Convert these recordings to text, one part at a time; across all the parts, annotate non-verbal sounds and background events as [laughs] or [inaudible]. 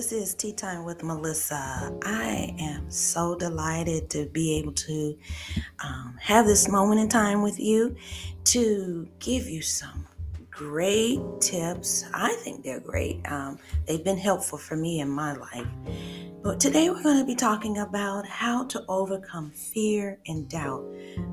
This is Tea Time with Melissa. I am so delighted to be able to um, have this moment in time with you to give you some great tips. I think they're great. Um, they've been helpful for me in my life. But today we're going to be talking about how to overcome fear and doubt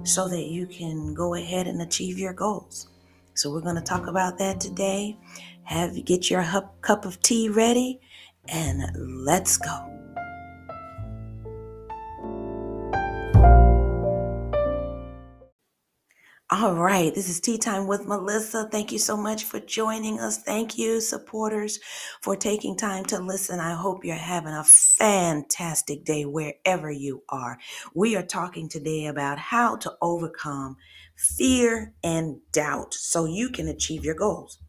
so that you can go ahead and achieve your goals. So we're going to talk about that today. Have you get your cup of tea ready and let's go. All right, this is Tea Time with Melissa. Thank you so much for joining us. Thank you, supporters, for taking time to listen. I hope you're having a fantastic day wherever you are. We are talking today about how to overcome fear and doubt so you can achieve your goals.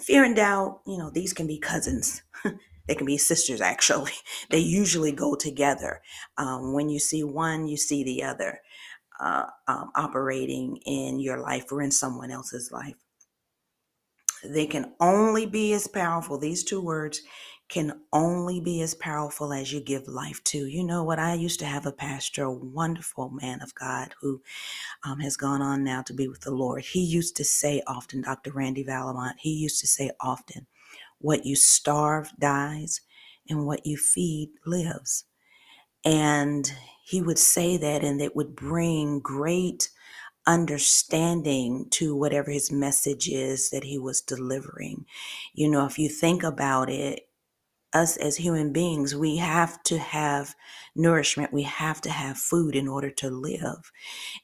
Fear and doubt, you know, these can be cousins. [laughs] They can be sisters, actually. [laughs] They usually go together. Um, when you see one, you see the other uh, um, operating in your life or in someone else's life. They can only be as powerful, these two words can only be as powerful as you give life to. You know what? I used to have a pastor, a wonderful man of God who um, has gone on now to be with the Lord. He used to say often, Dr. Randy Valamont, he used to say often, what you starve dies, and what you feed lives. And he would say that, and it would bring great understanding to whatever his message is that he was delivering. You know, if you think about it, us as human beings, we have to have nourishment, we have to have food in order to live.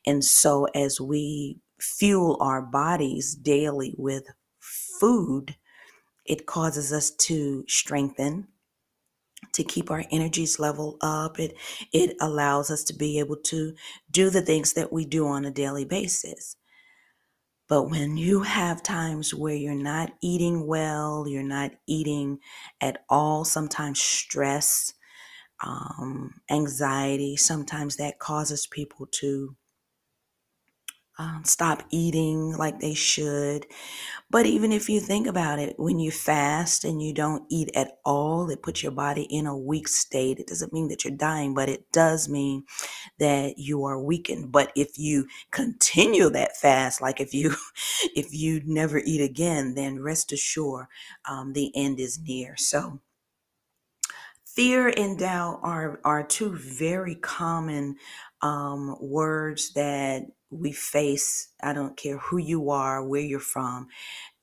And so, as we fuel our bodies daily with food, it causes us to strengthen, to keep our energies level up. It it allows us to be able to do the things that we do on a daily basis. But when you have times where you're not eating well, you're not eating at all, sometimes stress, um, anxiety, sometimes that causes people to um, stop eating like they should. But even if you think about it, when you fast and you don't eat at all, it puts your body in a weak state. It doesn't mean that you're dying, but it does mean that you are weakened. But if you continue that fast, like if you [laughs] if you never eat again, then rest assured um, the end is near. So fear and doubt are are two very common um, words that we face. I don't care who you are, where you're from.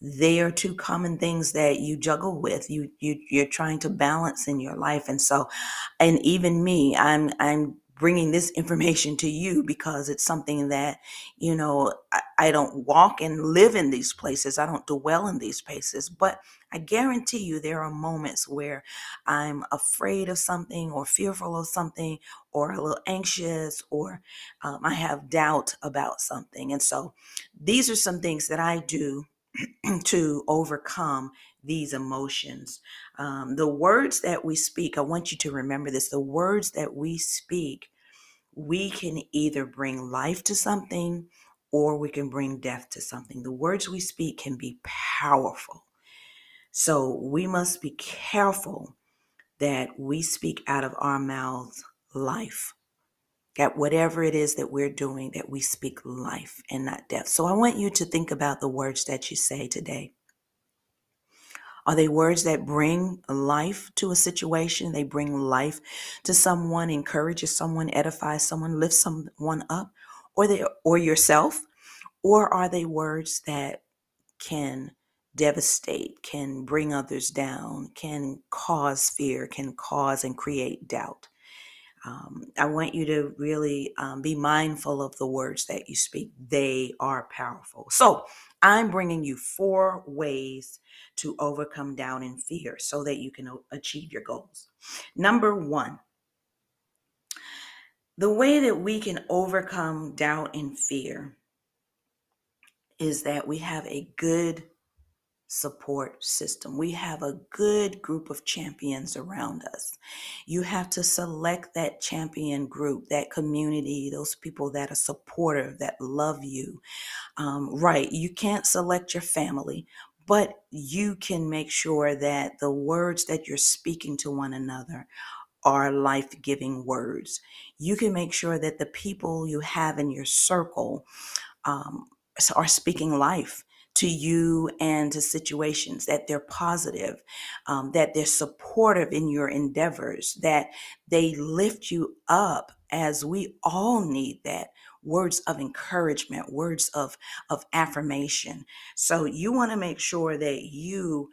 They are two common things that you juggle with. You you you're trying to balance in your life, and so, and even me, I'm I'm bringing this information to you because it's something that you know I, I, don't walk and live in these places. I don't dwell in these places but i guarantee you there are moments where i'm afraid of something or fearful of something or a little anxious or um, i have doubt about something. And so these are some things that i do [clears throat] to overcome these emotions. Um, the words that we speak, I want you to remember this the words that we speak, we can either bring life to something or we can bring death to something. The words we speak can be powerful. So we must be careful that we speak out of our mouths life. That whatever it is that we're doing, that we speak life and not death. So I want you to think about the words that you say today. Are they words that bring life to a situation? They bring life to someone, encourages someone, edifies someone, lifts someone up, or they or yourself? Or are they words that can devastate, can bring others down, can cause fear, can cause and create doubt? Um, I want you to really um, be mindful of the words that you speak. They are powerful. So, I'm bringing you four ways to overcome doubt and fear so that you can achieve your goals. Number one, the way that we can overcome doubt and fear is that we have a good support system. We have a good group of champions around us. You have to select that champion group, that community, those people that are supportive, that love you. Um, right. You can't select your family, but you can make sure that the words that you're speaking to one another are life giving words. You can make sure that the people you have in your circle um, are speaking life to you and to situations, that they're positive, um, that they're supportive in your endeavors, that they lift you up as we all need that words of encouragement words of of affirmation so you want to make sure that you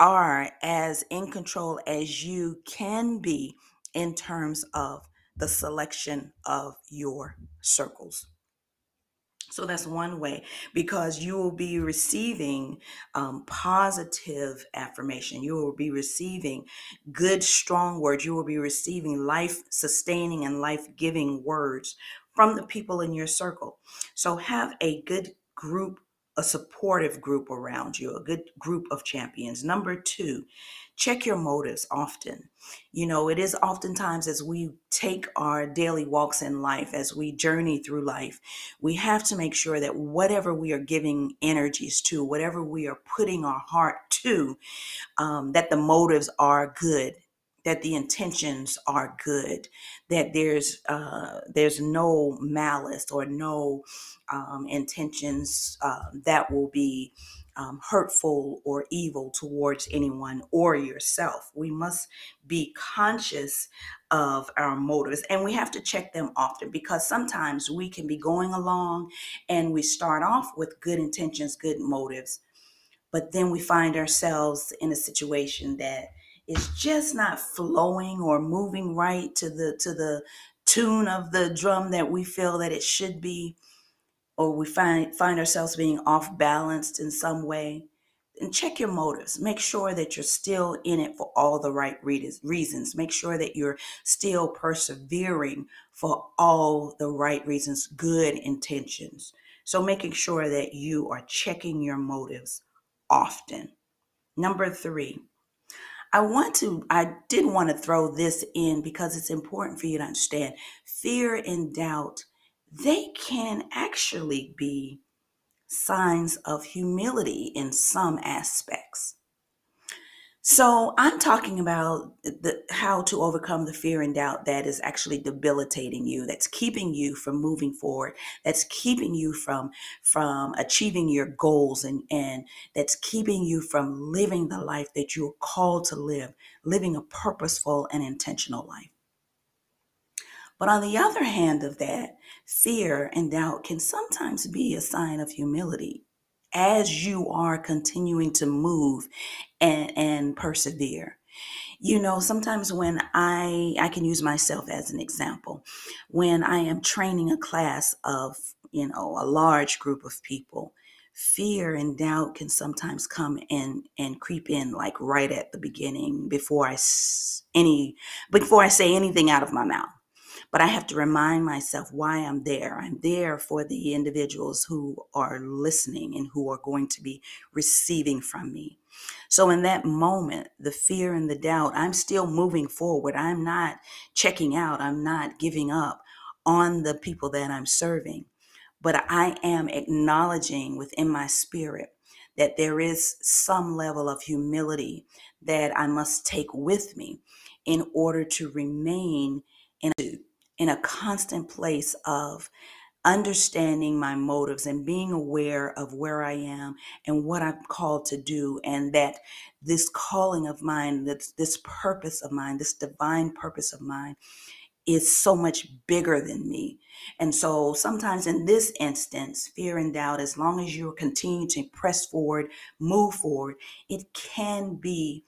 are as in control as you can be in terms of the selection of your circles. So that's one way because you will be receiving um, positive affirmation. You will be receiving good, strong words. You will be receiving life sustaining and life giving words from the people in your circle. So have a good group a supportive group around you, a good group of champions. Number two, check your motives often. You know, it is oftentimes as we take our daily walks in life, as we journey through life, we have to make sure that whatever we are giving energies to, whatever we are putting our heart to, um, that the motives are good that the intentions are good, that there's uh, there's no malice or no um, intentions uh, that will be um, hurtful or evil towards anyone or yourself. We must be conscious of our motives and we have to check them often because sometimes we can be going along and we start off with good intentions, good motives, but then we find ourselves in a situation that is just not flowing or moving right to the to the tune of the drum that we feel that it should be or we find find ourselves being off balanced in some way and check your motives. Make sure that you're still in it for all the right reasons. Make sure that you're still persevering for all the right reasons good intentions. So making sure that you are checking your motives often. Number 3 I want to, I did want to throw this in because it's important for you to understand. Fear and doubt, they can actually be signs of humility in some aspects. So I'm talking about the, how to overcome the fear and doubt that is actually debilitating you, that's keeping you from moving forward, that's keeping you from from achieving your goals, and and that's keeping you from living the life that you're called to live, living a purposeful and intentional life. But on the other hand of that, fear and doubt can sometimes be a sign of humility as you are continuing to move and, and persevere. You know sometimes when i i can use myself as an example. When i am training a class of you know a large group of people fear and doubt can sometimes come in and creep in like right at the beginning before i any before i say anything out of my mouth but I have to remind myself why I'm there. I'm there for the individuals who are listening and who are going to be receiving from me. So, in that moment, the fear and the doubt, I'm still moving forward. I'm not checking out. I'm not giving up on the people that I'm serving. But I am acknowledging within my spirit that there is some level of humility that I must take with me in order to remain in in a constant place of understanding my motives and being aware of where I am and what I'm called to do, and that this calling of mine, this, this purpose of mine, this divine purpose of mine, is so much bigger than me. And so sometimes in this instance, fear and doubt, as long as you continue to press forward, move forward, it can be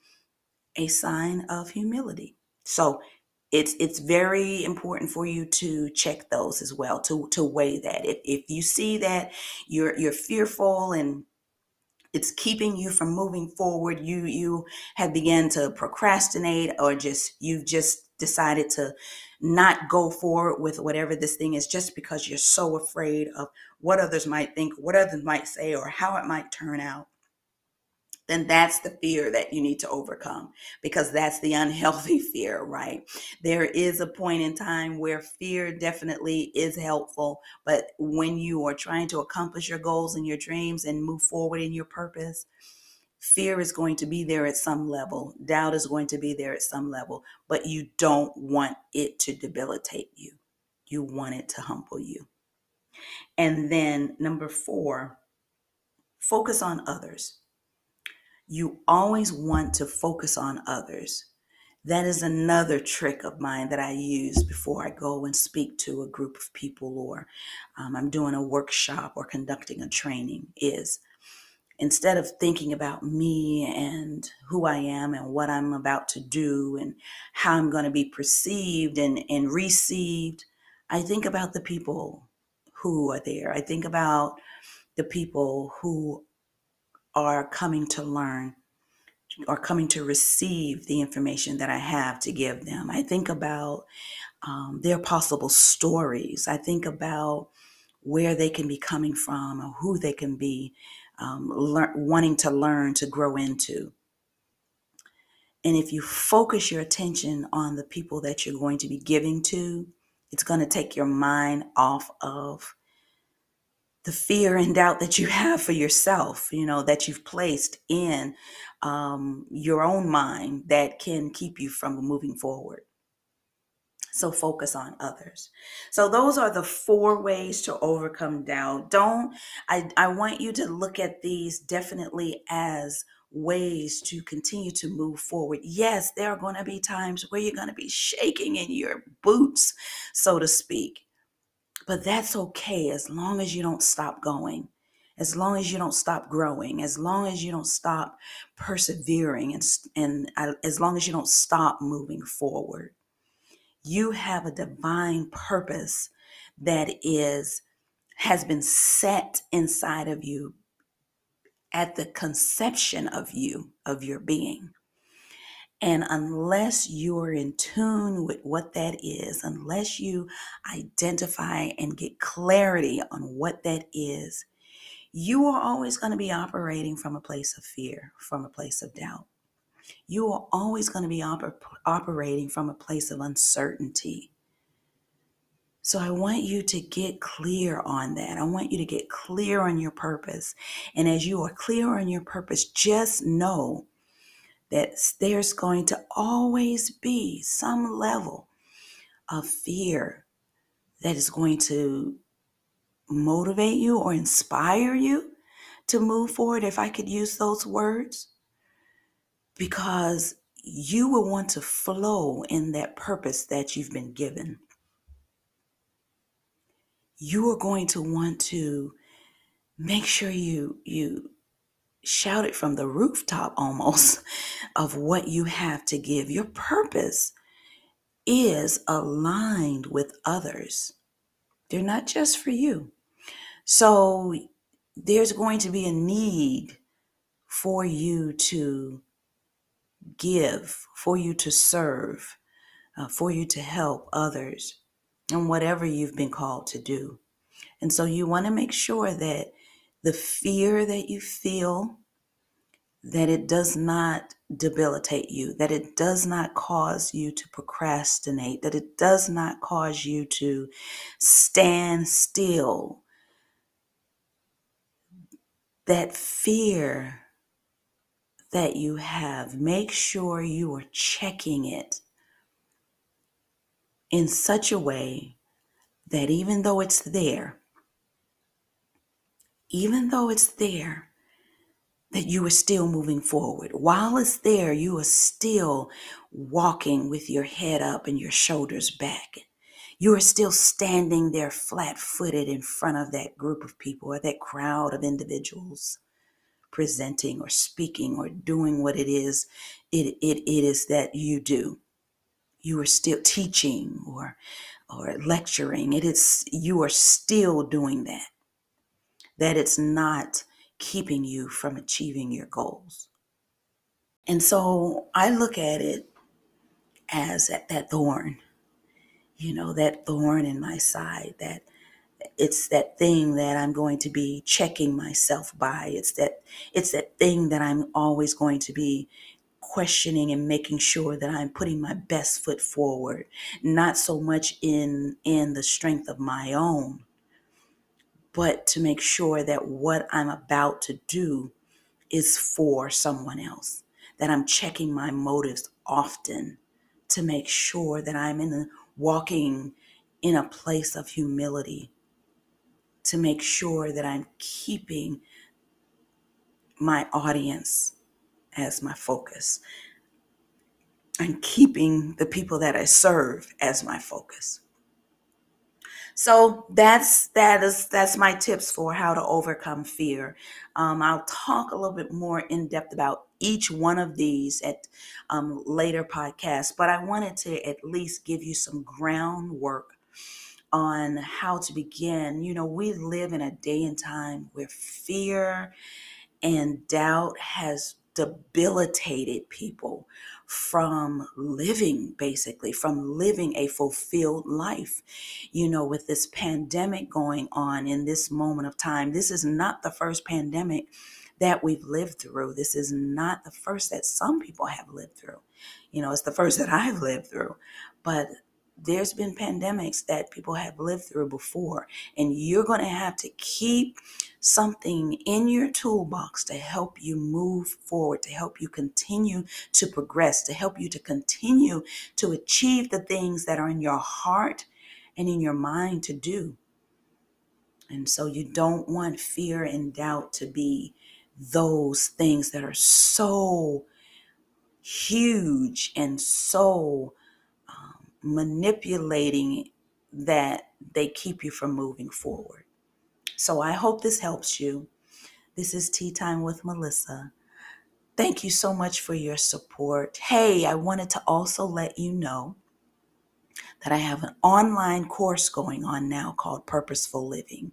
a sign of humility. So it's it's very important for you to check those as well to to weigh that. If, if you see that you're you're fearful and it's keeping you from moving forward you you have begun to procrastinate or just you've just decided to not go forward with whatever this thing is just because you're so afraid of what others might think what others might say or how it might turn out then that's the fear that you need to overcome because that's the unhealthy [laughs] fear, right? There is a point in time where fear definitely is helpful, but when you are trying to accomplish your goals and your dreams and move forward in your purpose, fear is going to be there at some level, doubt is going to be there at some level, but you don't want it to debilitate you. You want it to humble you. And then number four, focus on others you always want to focus on others. That is another trick of mine that I use before I go and speak to a group of people or um, I'm doing a workshop or conducting a training is instead of thinking about me and who I am and what I'm about to do and how I'm going to be perceived and, and received, I think about the people who are there. I think about the people who are coming to learn or coming to receive the information that I have to give them. I think about um, their possible stories. I think about where they can be coming from or who they can be um, lear- wanting to learn to grow into. And if you focus your attention on the people that you're going to be giving to, it's going to take your mind off of the fear and doubt that you have for yourself, you know, that you've placed in um, your own mind that can keep you from moving forward. So focus on others. So those are the four ways to overcome doubt. Don't, I, I want you to look at these definitely as ways to continue to move forward. Yes, there are going to be times where you're going to be shaking in your boots, so to speak. But that's okay as long as you don't stop going, as long as you don't stop growing, as long as you don't stop persevering, and, and as long as you don't stop moving forward. You have a divine purpose that is has been set inside of you at the conception of you of your being and unless you are in tune with what that is, unless you identify and get clarity on what that is, you are always going to be operating from a place of fear, from a place of doubt. You are always going to be oper- operating from a place of uncertainty. So I want you to get clear on that. I want you to get clear on your purpose. And as you are clear on your purpose, just know that there's going to always be some level of fear that is going to motivate you or inspire you to move forward, if I could use those words, because you will want to flow in that purpose that you've been given. You are going to want to make sure you you shout it from the rooftop almost [laughs] of what you have to give. Your purpose is aligned with others, they're not just for you. So there's going to be a need for you to give, for you to serve, uh, for you to help others, and whatever you've been called to do. And so you want to make sure that the fear that you feel, that it does not debilitate you, that it does not cause you to procrastinate, that it does not cause you to stand still. That fear that you have, make sure you are checking it in such a way that even though it's there, even though it's there, that you are still moving forward. While it's there, you are still walking with your head up and your shoulders back. You are still standing there flat footed in front of that group of people or that crowd of individuals presenting or speaking or doing what it is it, it, it is that you do. You are still teaching or or lecturing. It is you are still doing that that it's not keeping you from achieving your goals. And so I look at it as that, that thorn, you know, that thorn in my side that it's that thing that I'm going to be checking myself by. It's that it's that thing that I'm always going to be questioning and making sure that I'm putting my best foot forward, not so much in in the strength of my own, but to make sure that what I'm about to do is for someone else. That I'm checking my motives often to make sure that I'm in a, walking in a place of humility to make sure that I'm keeping my audience as my focus and keeping the people that I serve as my focus. So that's that is that's my tips for how to overcome fear. Um, I'll talk a little bit more in depth about each one of these at um, later podcasts, but I wanted to at least give you some groundwork on how to begin. You know, we live in a day and time where fear and doubt has debilitated people from living, basically, from living a fulfilled life. You know, with this pandemic going on in this moment of time, this is not the first pandemic that we've lived through. This is not the first that some people have lived through. You know, it's the first that I've lived through. But there's been pandemics that people have lived through before, and you're going to have to keep something in your toolbox to help you move forward, to help you continue to progress, to help you to continue to achieve the things that are in your heart and in your mind to do. And so you don't want fear and doubt to be those things that are so huge and so manipulating that they keep you from moving forward. So I hope this helps you. This is Tea Time with Melissa. Thank you so much for your support. Hey, I wanted to also let you know that I have an online course going on now called Purposeful Living.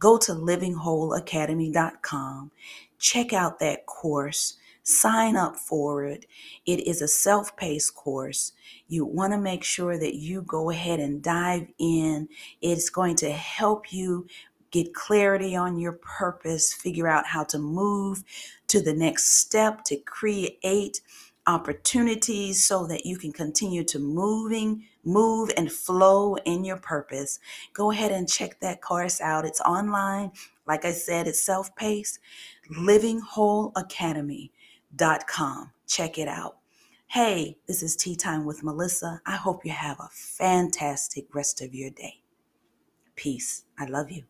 Go to livingwholeacademy.com, check out that course sign up for it. It is a self paced course. You want to make sure that you go ahead and dive in. It's going to help you get clarity on your purpose, figure out how to move to the next step to create opportunities so that you can continue to moving move and flow in your purpose go ahead and check that course out it's online like i said it's self-paced living whole academy com. Check it out. Hey, this is Tea Time with Melissa. I hope you have a fantastic rest of your day. Peace. I love you.